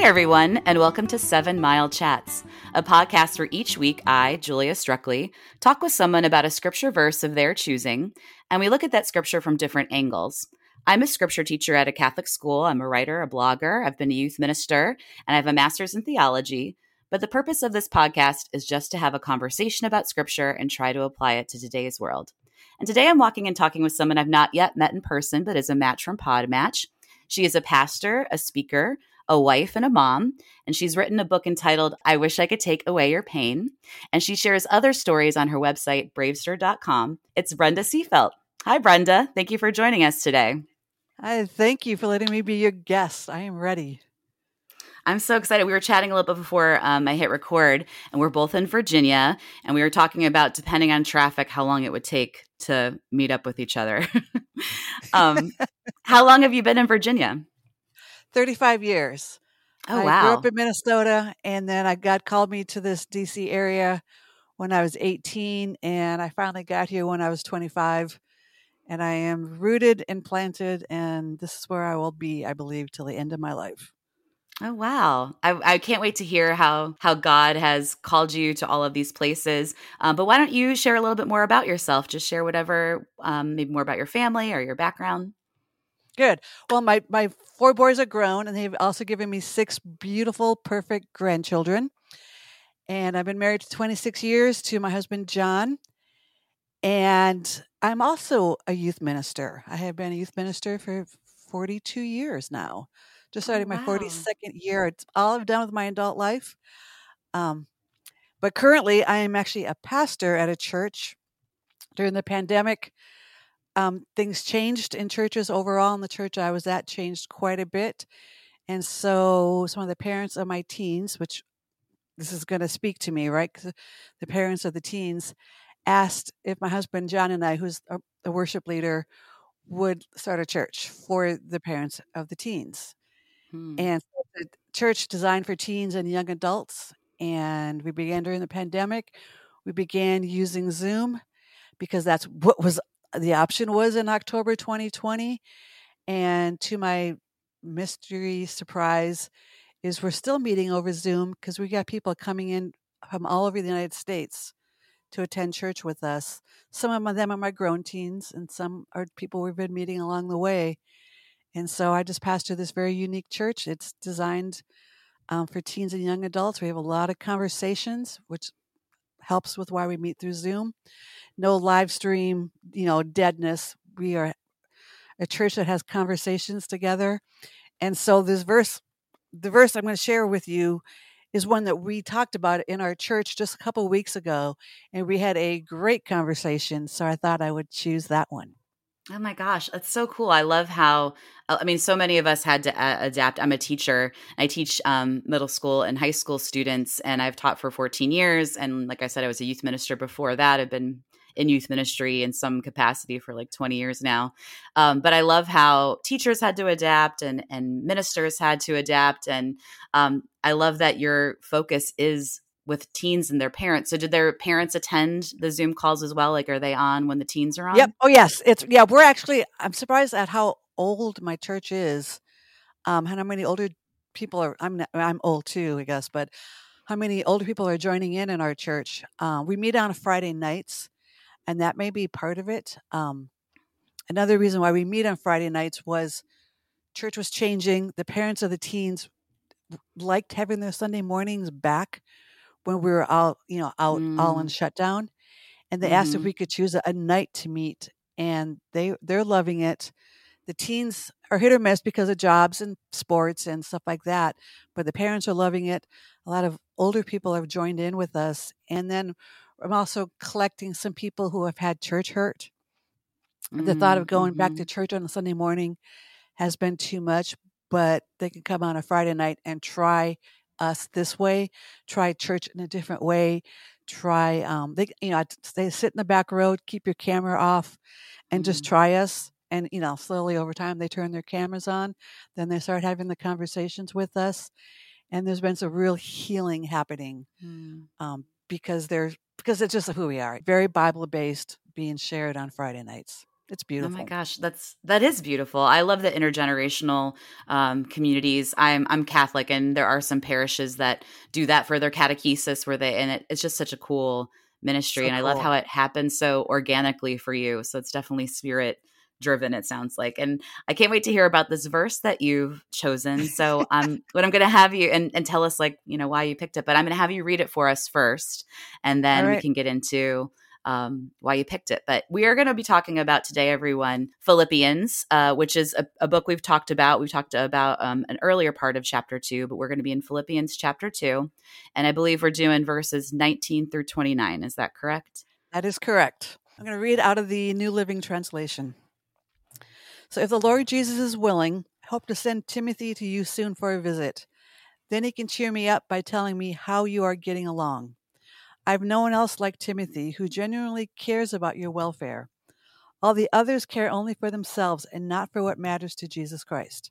Hi, everyone, and welcome to Seven Mile Chats, a podcast where each week I, Julia Struckley, talk with someone about a scripture verse of their choosing, and we look at that scripture from different angles. I'm a scripture teacher at a Catholic school. I'm a writer, a blogger. I've been a youth minister, and I have a master's in theology. But the purpose of this podcast is just to have a conversation about scripture and try to apply it to today's world. And today I'm walking and talking with someone I've not yet met in person, but is a match from Podmatch. She is a pastor, a speaker, a wife, and a mom. And she's written a book entitled I Wish I Could Take Away Your Pain. And she shares other stories on her website, bravestir.com. It's Brenda Seefeldt. Hi, Brenda. Thank you for joining us today. I thank you for letting me be your guest. I am ready. I'm so excited. We were chatting a little bit before um, I hit record, and we're both in Virginia, and we were talking about depending on traffic, how long it would take to meet up with each other. um, how long have you been in Virginia? 35 years. Oh, I wow. grew up in Minnesota, and then I God called me to this DC area when I was 18, and I finally got here when I was 25. And I am rooted and planted, and this is where I will be, I believe, till the end of my life. Oh wow! I, I can't wait to hear how how God has called you to all of these places. Um, but why don't you share a little bit more about yourself? Just share whatever, um, maybe more about your family or your background. Good. Well, my my four boys are grown, and they've also given me six beautiful, perfect grandchildren. And I've been married 26 years to my husband John, and I'm also a youth minister. I have been a youth minister for 42 years now. Just Oh starting my 42nd year. It's all I've done with my adult life. Um, but currently, I am actually a pastor at a church. During the pandemic, um, things changed in churches overall, and the church I was at changed quite a bit. And so, some of the parents of my teens, which this is going to speak to me, right? 'Cause the parents of the teens asked if my husband John and I, who's a, a worship leader, would start a church for the parents of the teens. Hmm. And the church designed for teens and young adults. And we began during the pandemic. We began using Zoom because that's what was the option was in October 2020. And to my mystery surprise, is we're still meeting over Zoom because we got people coming in from all over the United States to attend church with us. Some of them are my grown teens, and some are people we've been meeting along the way. And so I just pastor this very unique church. It's designed um, for teens and young adults. We have a lot of conversations, which helps with why we meet through Zoom. No live stream, you know, deadness. We are a church that has conversations together. And so this verse, the verse I'm going to share with you is one that we talked about in our church just a couple weeks ago. And we had a great conversation. So I thought I would choose that one. Oh my gosh, that's so cool. I love how, uh, I mean, so many of us had to uh, adapt. I'm a teacher. I teach um, middle school and high school students, and I've taught for 14 years. And like I said, I was a youth minister before that. I've been in youth ministry in some capacity for like 20 years now. Um, but I love how teachers had to adapt and, and ministers had to adapt. And um, I love that your focus is with teens and their parents. So did their parents attend the Zoom calls as well? Like, are they on when the teens are on? Yep. Oh, yes. It's yeah. We're actually. I'm surprised at how old my church is. Um, how many older people are? I'm I'm old too, I guess. But how many older people are joining in in our church? Uh, we meet on Friday nights, and that may be part of it. Um, another reason why we meet on Friday nights was church was changing. The parents of the teens liked having their Sunday mornings back when we were all you know out all in Mm, shutdown and they asked if mhm. we could choose a, a night to meet and they they're loving it. The teens are hit or miss because of jobs and sports and stuff like that but the parents are loving it. A lot of older people have joined in with us and then i'm also collecting some people who have had church hurt. The thought Mm, of going back to church on a sunday morning has been too much but they can come on a friday night and try us this way try church in a different way try um they you know they sit in the back row keep your camera off and just Mhm. try us and you know slowly over time they turn their cameras on then they start having the conversations with us and there's been some real healing happening Mm. um, because there's because it's just who we are very bible based being shared on friday nights It's beautiful. Oh my gosh, that's that is beautiful. I love the intergenerational um, communities. I'm I'm Catholic, and there are some parishes that do that for their catechesis, where they and it, it's just such a cool ministry, so and I love how it happens so organically for you. So it's definitely spirit driven. It sounds like, and I can't wait to hear about this verse that you've chosen. So um, what I'm going to have you and, and tell us like you know why you picked it, but I'm going to have you read it for us first, and then right. we can get into um, why you picked it. But we are going to be talking about today, everyone, Philippians, uh, which is a, a, book we've talked about. We've talked about um, an earlier part of chapter two, but we're going to be in Philippians chapter two. And I believe we're doing verses 19 through 29. Is that correct? That is correct. I'm going to read out of the New Living Translation. So if the Lord Jesus is willing, I hope to send Timothy to you soon for a visit. Then he can cheer me up by telling me how you are getting along. I've no one else like Timothy who genuinely cares about your welfare. All the others care only for themselves and not for what matters to Jesus Christ.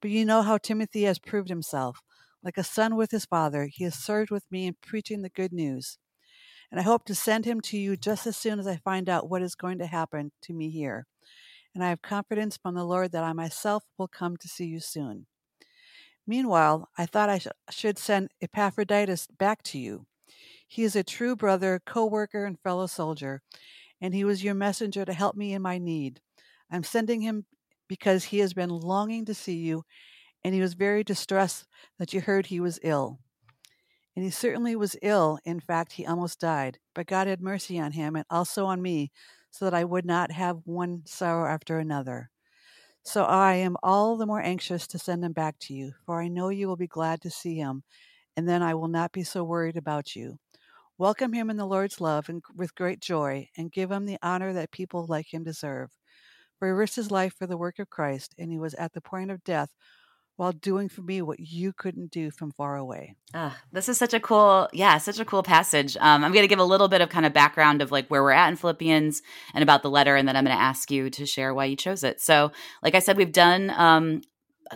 But you know how Timothy has proved himself. Like a son with his father, he has served with me in preaching the good news. And I hope to send him to you just as soon as I find out what is going to happen to me here. And I have confidence from the Lord that I myself will come to see you soon. Meanwhile, I thought I sh- should send Epaphroditus back to you he is a true brother, co worker, and fellow soldier, and he was your messenger to help me in my need. I'm sending him because he has been longing to see you, and he was very distressed that you heard he was ill. And he certainly was ill. In fact, he almost died. But God had mercy on him and also on me, so that I would not have one sorrow after another. So I am all the more anxious to send him back to you, for I know you will be glad to see him, and then I will not be so worried about you. Welcome him in the Lord's love and with great joy, and give him the honor that people like him deserve. For he risked his life for the work of Christ, and he was at the point of death while doing for me what you couldn't do from far away. Uh, this is such a cool, yeah, such a cool passage. Um, I'm going to give a little bit of kind of background of like where we're at in Philippians and about the letter, and then I'm going to ask you to share why you chose it. So, like I said, we've done um,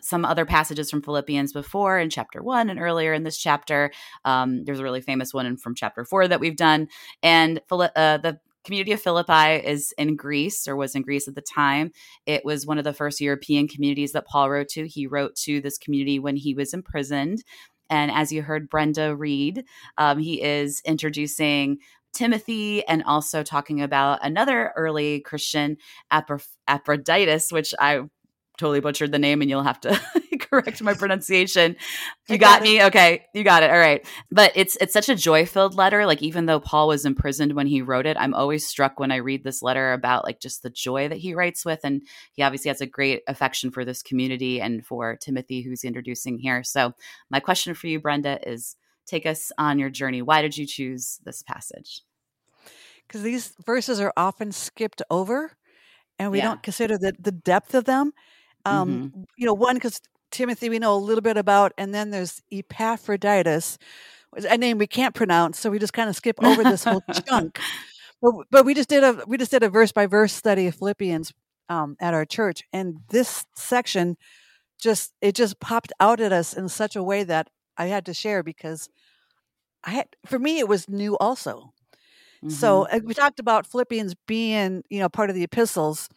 some other passages from Philippians before in chapter one and earlier in this chapter. Um, there's a really famous one from chapter four that we've done. And uh, the community of Philippi is in Greece or was in Greece at the time. It was one of the first European communities that Paul wrote to. He wrote to this community when he was imprisoned. And as you heard Brenda read, um, he is introducing Timothy and also talking about another early Christian, Epaphroditus, which I totally butchered the name and you'll have to correct my pronunciation. You got, got me? Okay, you got it. All right. But it's it's such a joy-filled letter. Like even though Paul was imprisoned when he wrote it, I'm always struck when I read this letter about like just the joy that he writes with and he obviously has a great affection for this community and for Timothy who's introducing here. So, my question for you Brenda is take us on your journey. Why did you choose this passage? Cuz these verses are often skipped over and we yeah. don't consider the, the depth of them um, mm-hmm. You know, one because Timothy we know a little bit about, and then there's Epaphroditus, a name we can't pronounce, so we just kind of skip over this whole chunk. But, but we just did a we just did a verse by verse study of Philippians um, at our church, and this section just it just popped out at us in such a way that I had to share because I had for me it was new also. Mm-hmm. So we talked about Philippians being you know part of the epistles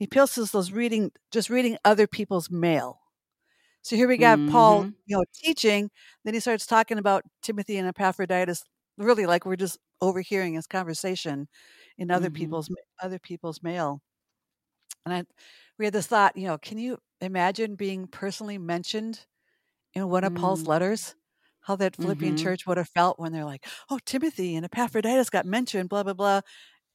epistles was reading just reading other people's mail. So here we got mm-hmm. Paul, you know, teaching. Then he starts talking about Timothy and Epaphroditus, really like we're just overhearing his conversation in other mm-hmm. people's other people's mail. And I, we had this thought, you know, can you imagine being personally mentioned in one of mm-hmm. Paul's mm. letters? How that Philippian mm-hmm. church would have felt when they're like, "Oh, Timothy and Epaphroditus got mentioned," blah blah blah,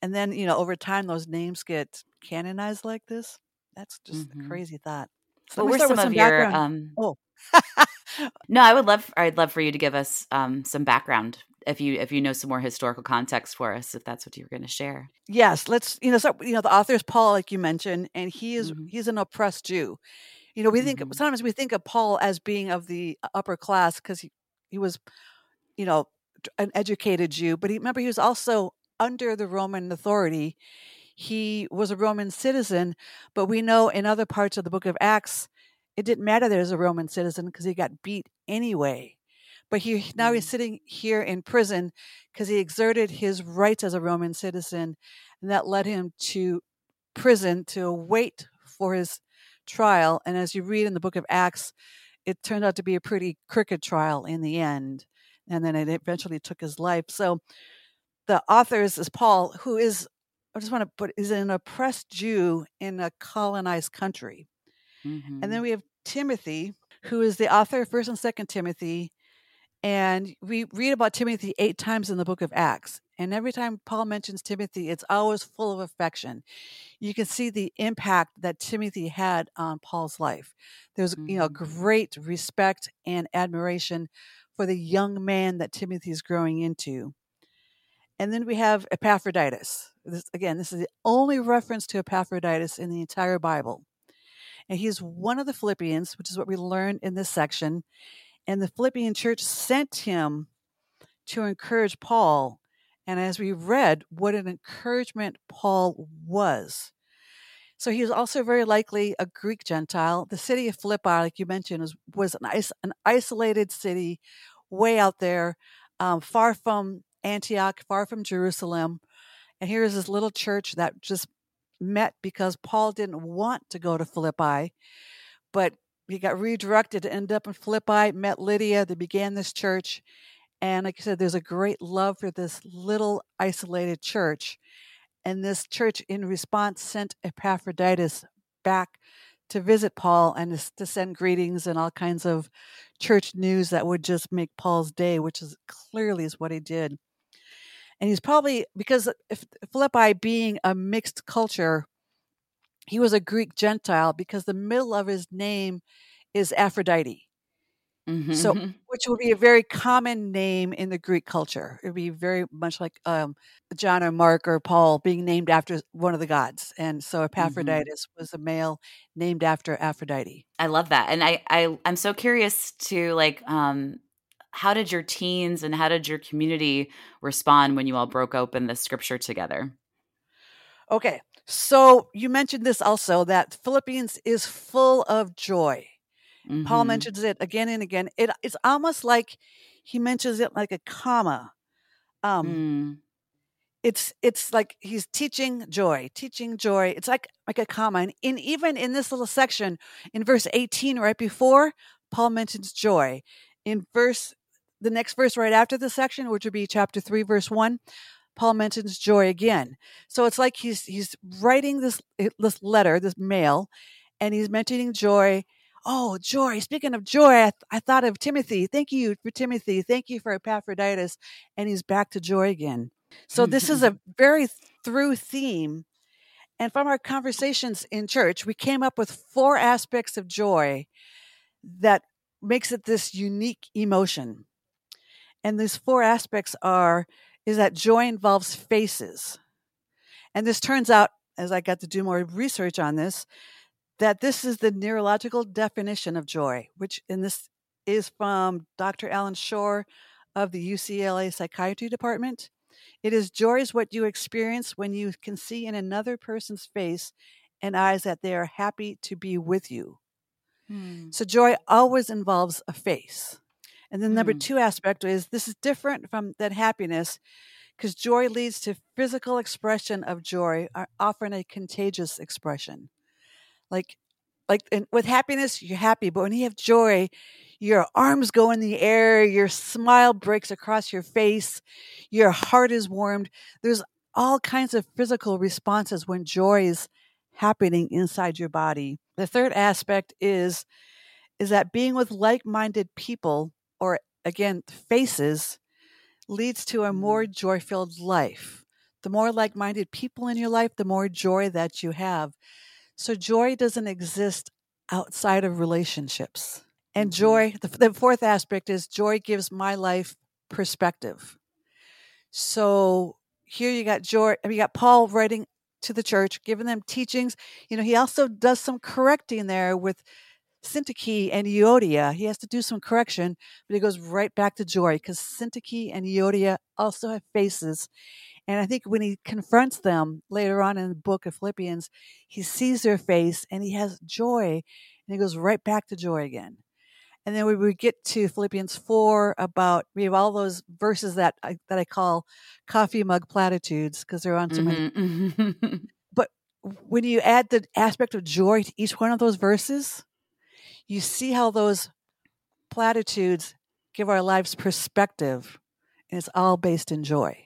and then you know over time those names get canonized like this that's just mm-hmm. a crazy thought so what were some, some of your um oh no i would love i'd love for you to give us um some background if you if you know some more historical context for us if that's what you were going to share yes let's you know so you know the author is paul like you mentioned and he is mm-hmm. he's an oppressed jew you know we think mm-hmm. sometimes we think of paul as being of the upper class because he he was you know an educated jew but he remember he was also under the Roman authority. He was a Roman citizen, but we know in other parts of the book of Acts, it didn't matter that he was a Roman citizen because he got beat anyway. But he now he's mm. sitting here in prison because he exerted his rights as a Roman citizen, and that led him to prison to wait for his trial. And as you read in the book of Acts, it turned out to be a pretty crooked trial in the end. And then it eventually took his life. So the authors is Paul, who is, I just want to put, is an oppressed Jew in a colonized country. Mm-hmm. And then we have Timothy, who is the author of 1st and 2nd Timothy. And we read about Timothy eight times in the book of Acts. And every time Paul mentions Timothy, it's always full of affection. You can see the impact that Timothy had on Paul's life. There's, mm-hmm. you know, mm-hmm. great respect and admiration for the young man that Timothy is growing into. And then we have Epaphroditus. This, again, this is the only reference to Epaphroditus in the entire Bible. And he's one of the Philippians, which is what we learned in this section. And the Philippian church sent him to encourage Paul. And as we read, what an encouragement Paul was. So he was also very likely a Greek Gentile. The city of Philippi, like you mentioned, was, was an, is- an isolated city way out there, um, far from Antioch, far from Jerusalem. And here's this little church that just met because Paul didn't want to go to Philippi, but he got redirected to end up in Philippi, met Lydia, they began this church. And like I said, there's a great love for this little isolated church. And this church, in response, sent Epaphroditus back to visit Paul and to send greetings and all kinds of church news that would just make Paul's day, which is clearly is what he did. And he's probably because if Philippi being a mixed culture, he was a Greek Gentile because the middle of his name is Aphrodite. Mm-hmm. So, which would be a very common name in the Greek culture. It would be very much like um, John or Mark or Paul being named after one of the gods. And so, mm-hmm. Epaphroditus mm-hmm. was a male named after Aphrodite. I love that, and I, I I'm so curious to like um, how did your teens and how did your community respond when you all broke open the scripture together? Okay. So you mentioned this also that Philippians is full of joy. Mm-hmm. Paul mentions it again and again. It, it's almost like he mentions it like a comma. Um, mm. It's it's like he's teaching joy, teaching joy. It's like like a comma. And in, even in this little section, in verse 18, right before, Paul mentions joy. In verse the next verse right after the section, which would be chapter 3, verse 1, Paul mentions joy again. So it's like he's he's writing this eh, this letter, this mail, and he's mentioning joy. Oh, joy. Speaking of joy, I, th- I thought of Timothy. Thank you for Timothy. Thank you for Epaphroditus. And he's back to joy again. So this is a mm-hmm. very through theme. And from our conversations in church, we came up with four aspects of joy that makes it this unique emotion. And these four aspects are is that joy involves faces. And this turns out, as I got to do more research on this, that this is the neurological definition of joy, which in this is from Dr. Allan Schore of the UCLA Psychiatry Department. It is joy is what you experience when you can see in another person's face and eyes that they are happy to be with you. Hmm. So joy always involves a face. And then number mm. two aspect is this is different from that happiness because joy leads to physical expression of joy, often a contagious expression. Like, like with happiness, you're happy, but when you have joy, your arms go in the air, your smile breaks across your face, your heart is warmed. There's all kinds of physical responses when joy is happening inside your body. The third aspect is is that being with like-minded people or again, faces leads to a more mm-hmm. joy filled life. The more like minded people in your life, the more joy that you have. So, joy doesn't exist outside of relationships. And mm-hmm. joy, the, the fourth aspect is joy gives my life perspective. So, here you got joy, you got Paul writing to the church, giving them teachings. You know, he also does some correcting there with Syntyche and Euodia, he has to do some correction, but he goes right back to joy because Syntyche and Euodia also have faces. And I think when he confronts them later on in the book of Philippians, he sees their face and he has joy and he goes right back to joy again. And then we would get to Philippians 4 about, we have all those verses that I, that I call coffee mug platitudes because they're on so many. Mm-hmm. but when you add the aspect of joy to each one of those verses, you see how those platitudes give our lives perspective, and it's all based in joy.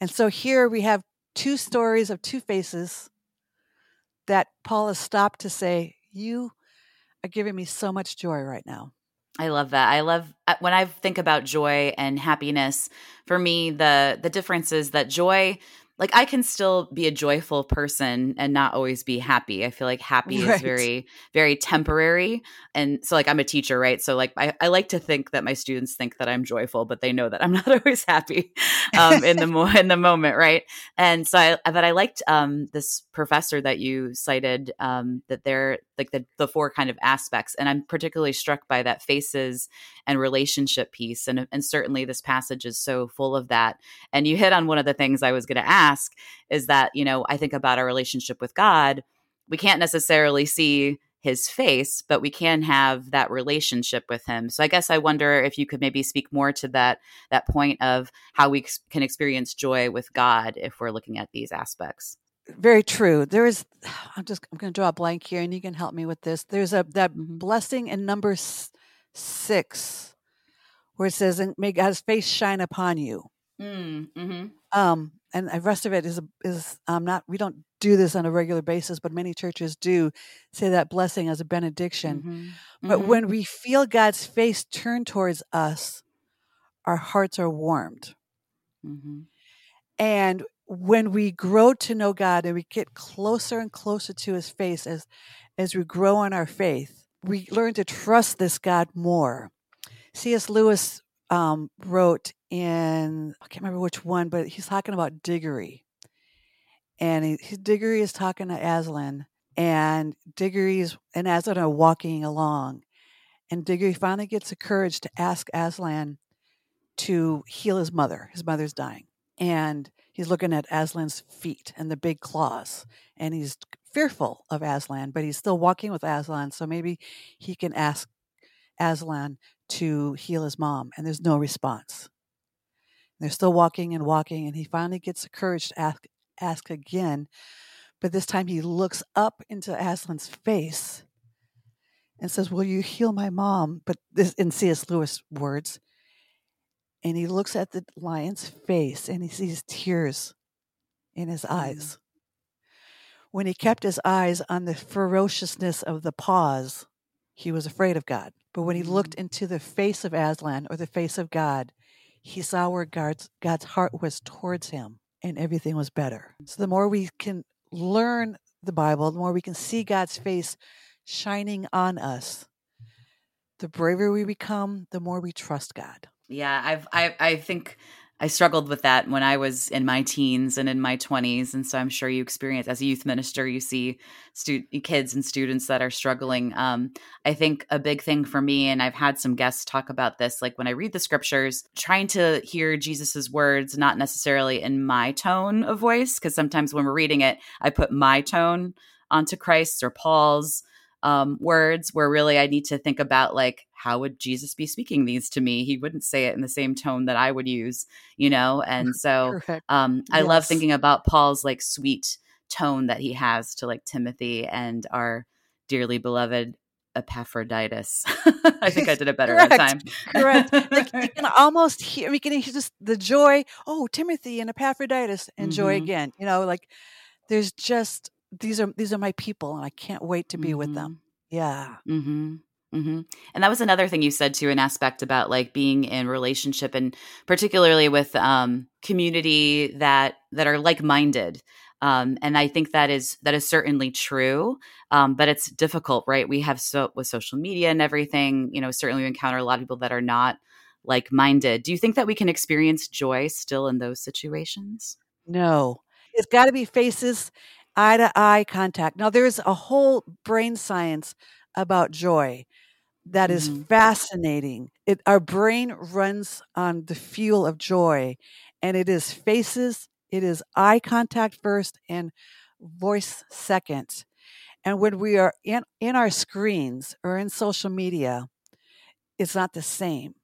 And so here we have two stories of two faces that Paul has stopped to say, You are giving me so much joy right now. I love that. I love uh, when I think about joy and happiness. For me, the the difference is that joy like I can still be a joyful person and not always be happy. I feel like happy right. is very, very temporary. And so like I'm a teacher, right? So like I, I like to think that my students think that I'm joyful, but they know that I'm not always happy um, in the mo- in the moment, right? And so I but I liked um, this professor that you cited um, that they're like the, the four kind of aspects. And I'm particularly struck by that faces and relationship piece. And, and certainly this passage is so full of that. And you hit on one of the things I was going to ask is that, you know, I think about our relationship with God. We can't necessarily see his face, but we can have that relationship with him. So I guess I wonder if you could maybe speak more to that that point of how we can experience joy with God if we're looking at these aspects. Very true. There is I'm just I'm going to draw a blank here and you can help me with this. There's a that mm-hmm. blessing in number 6 where it says and may God's face shine upon you. Mm, hmm Um, and the rest of it is is um, not. We don't do this on a regular basis, but many churches do say that blessing as a benediction. Mm-hmm. But mm-hmm. when we feel God's face turn towards us, our hearts are warmed. Mm-hmm. And when we grow to know God and we get closer and closer to His face as as we grow in our faith, we learn to trust this God more. C.S. Lewis um, wrote in I can't remember which one, but he's talking about Diggory, and he, Diggory is talking to Aslan, and Diggory's and Aslan are walking along, and Diggory finally gets the courage to ask Aslan to heal his mother. His mother's dying, and he's looking at Aslan's feet and the big claws, and he's fearful of Aslan, but he's still walking with Aslan, so maybe he can ask Aslan to heal his mom, and there's no response. They're still walking and walking, and he finally gets the courage to ask, ask again. But this time he looks up into Aslan's face and says, Will you heal my mom? But this in C.S. Lewis words. And he looks at the lion's face and he sees tears in his mm. eyes. When he kept his eyes on the ferociousness of the paws, he was afraid of God. But when he looked mm. into the face of Aslan or the face of God, he saw where God's, God's heart was towards him and everything was better. So the more we can learn the Bible, the more we can see God's face shining on us, the braver we become, the more we trust God. Yeah, I've I I think I struggled with that when I was in my teens and in my 20s. And so I'm sure you experience as a youth minister, you see kids and students that are struggling. Um, I think a big thing for me, and I've had some guests talk about this, like when I read the scriptures, trying to hear Jesus's words, not necessarily in my tone of voice, because sometimes when we're reading it, I put my tone onto Christ's or Paul's um, words where really I need to think about like how would Jesus be speaking these to me? He wouldn't say it in the same tone that I would use, you know. And so um, I yes. love thinking about Paul's like sweet tone that he has to like Timothy and our dearly beloved Epaphroditus. I think I did it better Correct. that time. Correct. Like you can almost hear, we can hear just the joy. Oh, Timothy and Epaphroditus, enjoy mm-hmm. again. You know, like there's just these are these are my people and i can't wait to be mm-hmm. with them yeah mm-hmm. Mm-hmm. And that was another thing you said to an aspect about like being in relationship and particularly with um, community that that are like minded. Um, and I think that is that is certainly true, um, but it's difficult, right? We have so with social media and everything. You know, certainly we encounter a lot of people that are not like minded. Do you think that we can experience joy still in those situations? No, it's got to be faces eye to eye contact. Now, there's a whole brain science about joy that is mm-hmm. fascinating. It, our brain runs on the fuel of joy, and it is faces, it is eye contact first, and voice second. And when we are in, in our screens or in social media, it's not the same.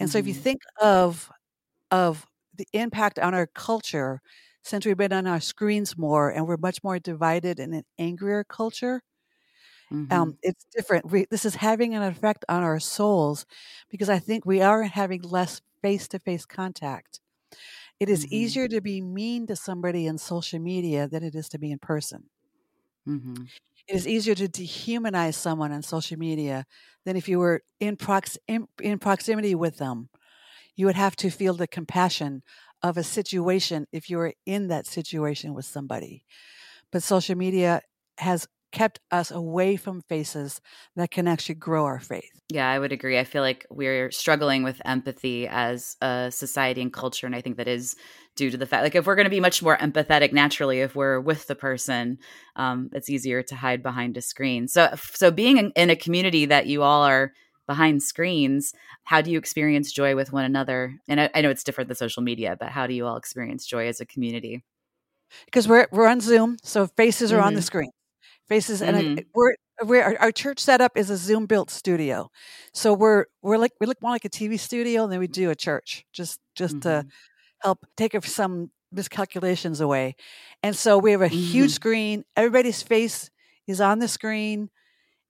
And mm-hmm. so if you mm-hmm. think of of the impact on our culture since we've been on our screens more and we're much more divided in an angrier culture. Mm-hmm. Um, it's different. We, this is having an effect on our souls because I think we are having less face to face contact. It is mm-hmm. easier to be mean to somebody in social media than it is to be in person. Mm-hmm. It is easier to dehumanize someone on social media than if you were in, prox- in, in proximity with them. You would have to feel the compassion of a situation if you're in that situation with somebody. But social media has kept us away from faces that can actually grow our faith. Yeah, I would agree. I feel like we're struggling with empathy as a society and culture. And I think that is due to the fact, like, if we're going to be much more empathetic naturally, if we're with the person, um, it's easier to hide behind a screen. So, so being in, in a community that you all are behind screens, how do you experience joy with one another? And I, I know it's different than social media, but how do you all experience joy as a community? Because we're we're on Zoom, so faces are mm-hmm. on the mm-hmm. screen faces and mm-hmm. I, we're we're our, church setup is a zoom built studio so we're we're like we look more like a tv studio than we do a church just just mm-hmm. to help take some miscalculations away and so we have a mm-hmm. huge screen everybody's face is on the screen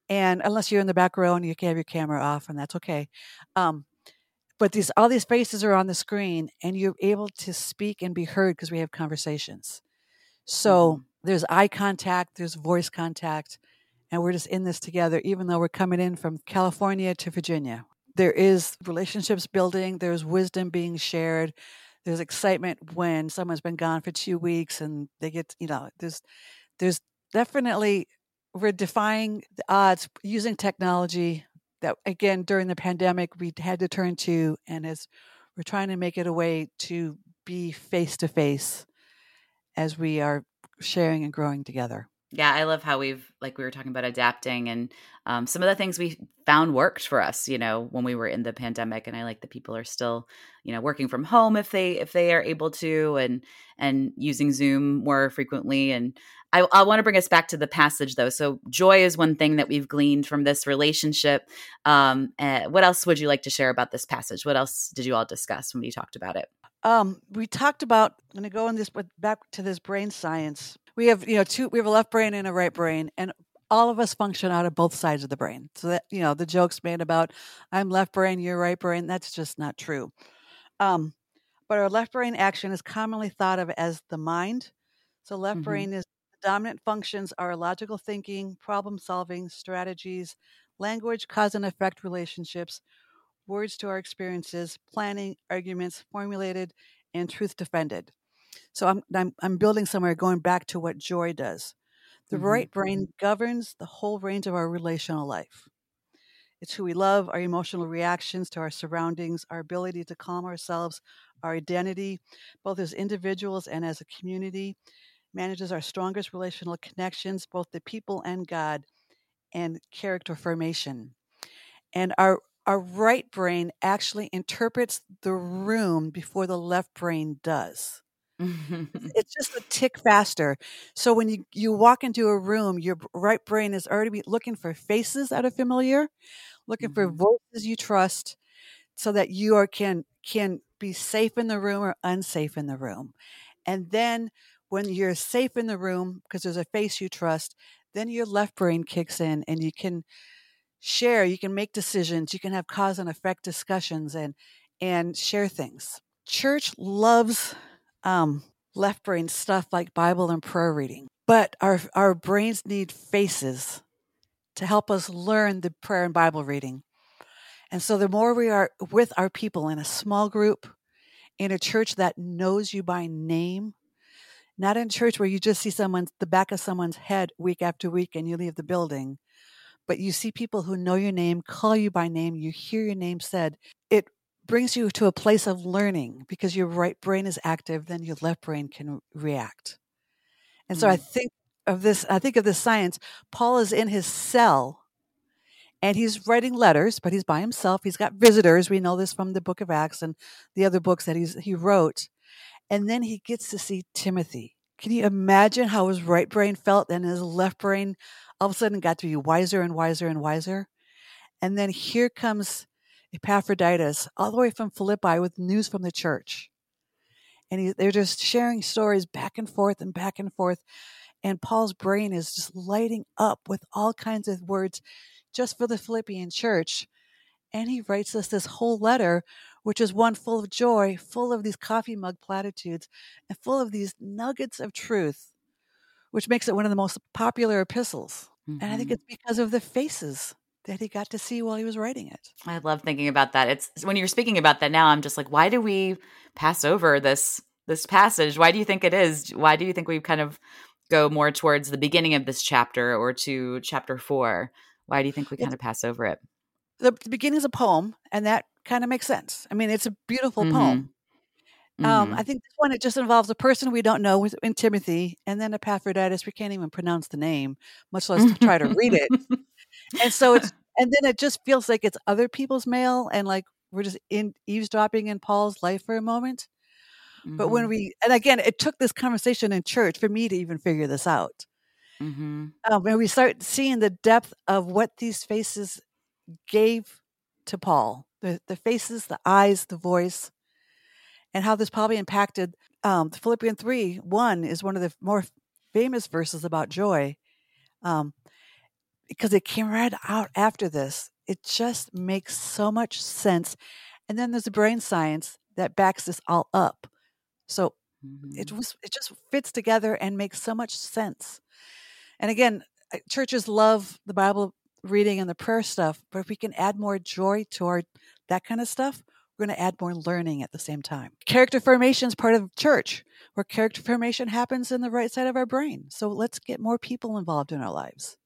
and unless you're in the back row and you can have your camera off and that's okay. Um, but these all these faces are on the screen and you're able to speak and be heard because we have conversations. So mm-hmm. there's eye contact, there's voice contact, and we're just in this together, even though we're coming in from California to Virginia. There is relationships building, there's wisdom being shared, there's excitement when someone's been gone for two weeks and they get, you know, there's there's definitely we're defying the odds using technology that again during the pandemic we had to turn to and as we're trying to make it a way to be face to face as we are sharing and growing together. Yeah, I love how we've like we were talking about adapting and um, some of the things we found worked for us. You know, when we were in the pandemic, and I like that people are still, you know, working from home if they if they are able to, and and using Zoom more frequently. And I, I want to bring us back to the passage though. So joy is one thing that we've gleaned from this relationship. Um, uh, what else would you like to share about this passage? What else did you all discuss when we talked about it? Um, we talked about. I'm going to go on this, but back to this brain science. We have, you know, two. We have a left brain and a right brain, and all of us function out of both sides of the brain. So that you know, the jokes made about I'm left brain, you're right brain. That's just not true. Um, but our left brain action is commonly thought of as the mind. So left mm-hmm. brain is the dominant functions are logical thinking, problem solving, strategies, language, cause and effect relationships, words to our experiences, planning, arguments formulated, and truth defended. So I'm, I'm, I'm building somewhere going back to what joy does. The mm-hmm. right brain governs the whole range of our relational life. It's who we love, our emotional reactions to our surroundings, our ability to calm ourselves, our identity, both as individuals and as a community, manages our strongest relational connections, both the people and God, and character formation. And our our right brain actually interprets the room before the left brain does. it's just a tick faster. So when you, you walk into a room, your right brain is already looking for faces that are familiar, looking mm-hmm. for voices you trust, so that you are, can can be safe in the room or unsafe in the room. And then when you're safe in the room because there's a face you trust, then your left brain kicks in and you can share, you can make decisions, you can have cause and effect discussions and and share things. Church loves um, left brain stuff like Bible and prayer reading, but our our brains need faces to help us learn the prayer and Bible reading. And so the more we are with our people in a small group, in a church that knows you by name, not in church where you just see someone's the back of someone's head week after week and you leave the building, but you see people who know your name, call you by name, you hear your name said, it brings you to a place of learning because your right brain is active, then your left brain can react. And so I mm. think of this, I think of this science. Paul is in his cell and he's writing letters, but he's by himself. He's got visitors. We know this from the book of Acts and the other books that he's, he wrote. And then he gets to see Timothy. Can you imagine how his right brain felt and his left brain all of a sudden got to be wiser and wiser and wiser. And then here comes Epaphroditus, all the way from Philippi with news from the church. and he, they're just sharing stories back and forth and back and forth. And Paul's brain is just lighting up with all kinds of words just for the Philippian church. And he writes us this whole letter, which is one full of joy, full of these coffee mug platitudes, and full of these nuggets of truth, which makes it one of the most popular epistles. Mm-hmm. And I think mm-hmm. it's because of the faces that he got to see while he was writing it. I love thinking about that. It's when you're speaking about that now, I'm just like, why do we pass over this this passage? Why do you think it is? Why do you think we kind of go more towards the beginning of this chapter or to chapter four? Why do you think we kind of pass over it? The, the beginning is a poem, and that kind of makes sense. I mean, it's a beautiful mm-hmm. poem. Um, mm-hmm. I think this one it just involves a person we don't know in Timothy, and then Epaphroditus. We can't even pronounce the name, much less try to read it. And so it's and then it just feels like it's other people's mail, and like we're just in eavesdropping in Paul's life for a moment. Mm-hmm. But when mm-hmm. we and again, it took this conversation in church for me to even figure this out. Mm-hmm. Um, when we start seeing the depth of what these faces gave to Paul, the the faces, the eyes, the voice and how this probably impacted um, Philippians 3 1 is one of the more famous verses about joy um, because it came right out after this. It just makes so much sense. And then there's the brain science that backs this all up. So mm-hmm. it was it just fits together and makes so much sense. And again, churches love the Bible reading and the prayer stuff, but if we can add more joy toward that kind of stuff, we're going to add more learning at the same time. Character formation is part of church, where character formation happens in the right side of our brain. So let's get more people involved in our lives.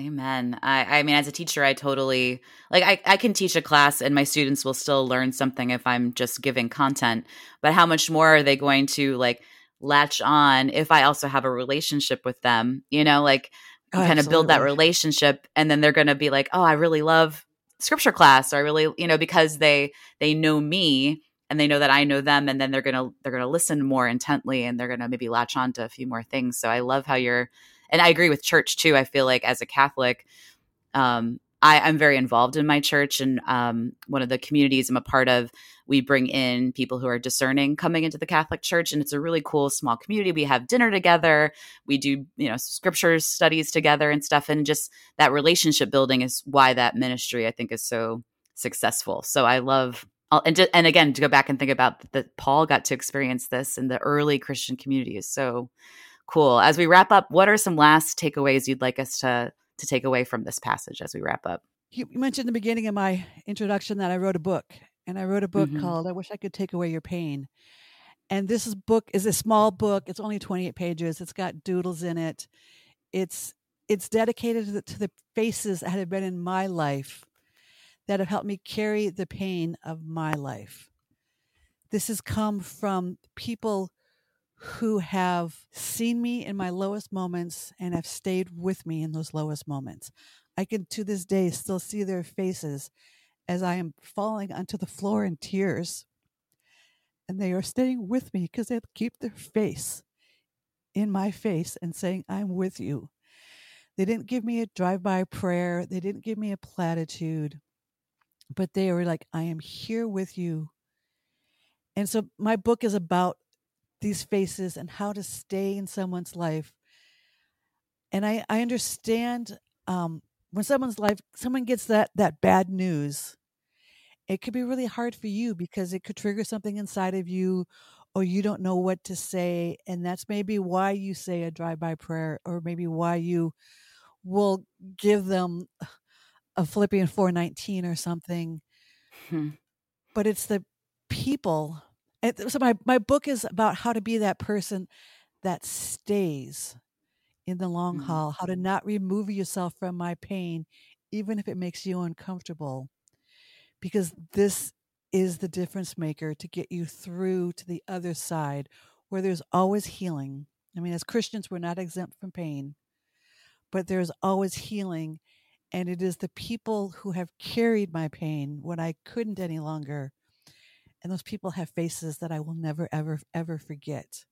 Amen. I, I mean, as a teacher, I totally like I, I can teach a class and my students will still learn something if I'm just giving content. But how much more are they going to like latch on if I also have a relationship with them? You know, like oh, kind absolutely. of build that relationship and then they're gonna be like, Oh, I really love scripture class or I really, you know, because they they know me and they know that I know them and then they're going to they're going to listen more intently and they're going to maybe latch on to a few more things. So I love how you're and I agree with church too. I feel like as a Catholic um I, am very involved in my church and um, one of the communities I'm a part of. We bring in people who are discerning coming into the Catholic Church, and it's a really cool small community. We have dinner together, we do you know scriptures studies together and stuff, and just that relationship building is why that ministry I think is so successful. So I love. And, to, and again, to go back and think about that, Paul got to experience this in the early Christian community is so cool. As we wrap up, what are some last takeaways you'd like us to to take away from this passage as we wrap up? You mentioned in the beginning of my introduction that I wrote a book, and I wrote a book mm-hmm. called "I Wish I Could Take Away Your Pain." And this is book is a small book. It's only 28 pages. It's got doodles in it. It's it's dedicated to the, to the faces that have been in my life that have helped me carry the pain of my life. This has come from people who have seen me in my lowest moments and have stayed with me in those lowest moments. I can to this day still see their faces as I am falling onto the floor in tears. And they are staying with me because they keep their face in my face and saying, I'm with you. They didn't give me a drive by prayer, they didn't give me a platitude, but they were like, I am here with you. And so my book is about these faces and how to stay in someone's life. And I, I understand um, when someone's life, someone gets that, that bad news, it could be really hard for you because it could trigger something inside of you or you don't know what to say. And that's maybe why you say a drive by prayer or maybe why you will give them a Philippian 419 or something. Hmm. But it's the people and so my, my book is about how to be that person that stays in the long mm-hmm. haul, how to not remove yourself from my pain, even if it makes you uncomfortable. Because this is the difference maker to get you through to the other side where there's always healing. I mean, as Christians, we're not exempt from pain, but there's always healing. And it is the people who have carried my pain when I couldn't any longer and those people have faces that I will never, ever, ever forget.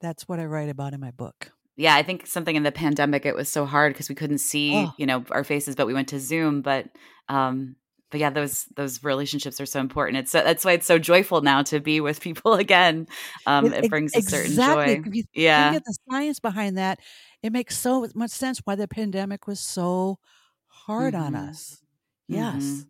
That's what I write about in my book. Yeah, I think something in the pandemic it was so hard because we couldn't see, oh. you know, our faces, but we went to Zoom. But um, but yeah, those those relationships are so important. It's so, that's why it's so joyful now to be with people again. Um, it, it brings a certain joy. You yeah, think the science behind that, it makes so much sense why the pandemic was so hard mm-hmm. on us. Yes,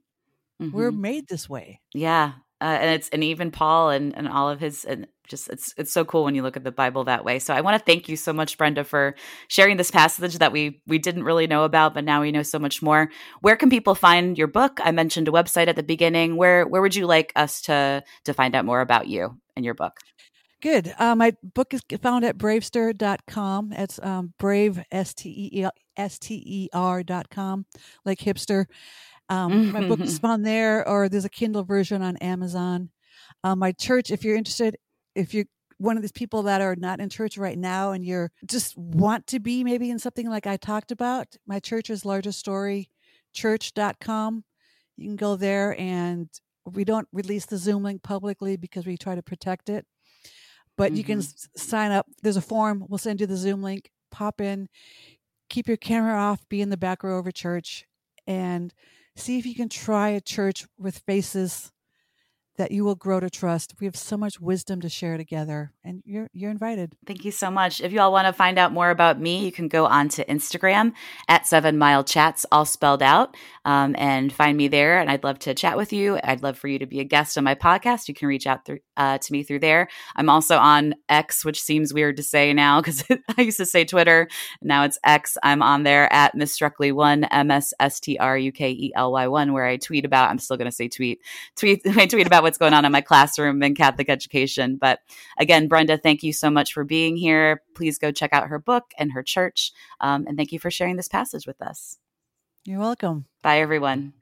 mm-hmm. we're mm-hmm. made this way. Yeah, uh, and it's and even Paul and and all of his and just it's it's so cool when you look at the Bible that way. So I want to thank you so much, Brenda, for sharing this passage that we we didn't really know about, but now we know so much more. Where can people find your book? I mentioned a website at the beginning. Where where would you like us to to find out more about you and your book? Good. Uh, my book is found at bravester.com. It's um, brave, S T S T E R.com, like hipster. Um, my book is on there, or there's a Kindle version on Amazon. Um, my church, if you're interested, if you're one of these people that are not in church right now and you're just want to be maybe in something like I talked about, my church's largest story, church.com. You can go there and we don't release the Zoom link publicly because we try to protect it. But mm-hmm. you can mm-hmm. s- sign up. There's a form. We'll send you the Zoom link. Pop in, keep your camera off, be in the back row of a church, and see if you can try a church with faces that you will grow to trust. We have so much wisdom to share together, and you're you're invited. Thank you so much. If you all want to find out more about me, you can go on to Instagram at Seven Mile Chats, all spelled out, um, and find me there. And I'd love to chat with you. I'd love for you to be a guest on my podcast. You can reach out through, uh, to me through there. I'm also on X, which seems weird to say now because I used to say Twitter. Now it's X. I'm on there at Miss Strukely One, M S S T R U K E L Y One, where I tweet about. I'm still going to say tweet, tweet. I tweet about what's going on in my classroom in Catholic education. But again, Brenda, thank you so much for being here. Please go check out her book and her church. Um, and thank you for sharing this passage with us. You're welcome. Bye, everyone.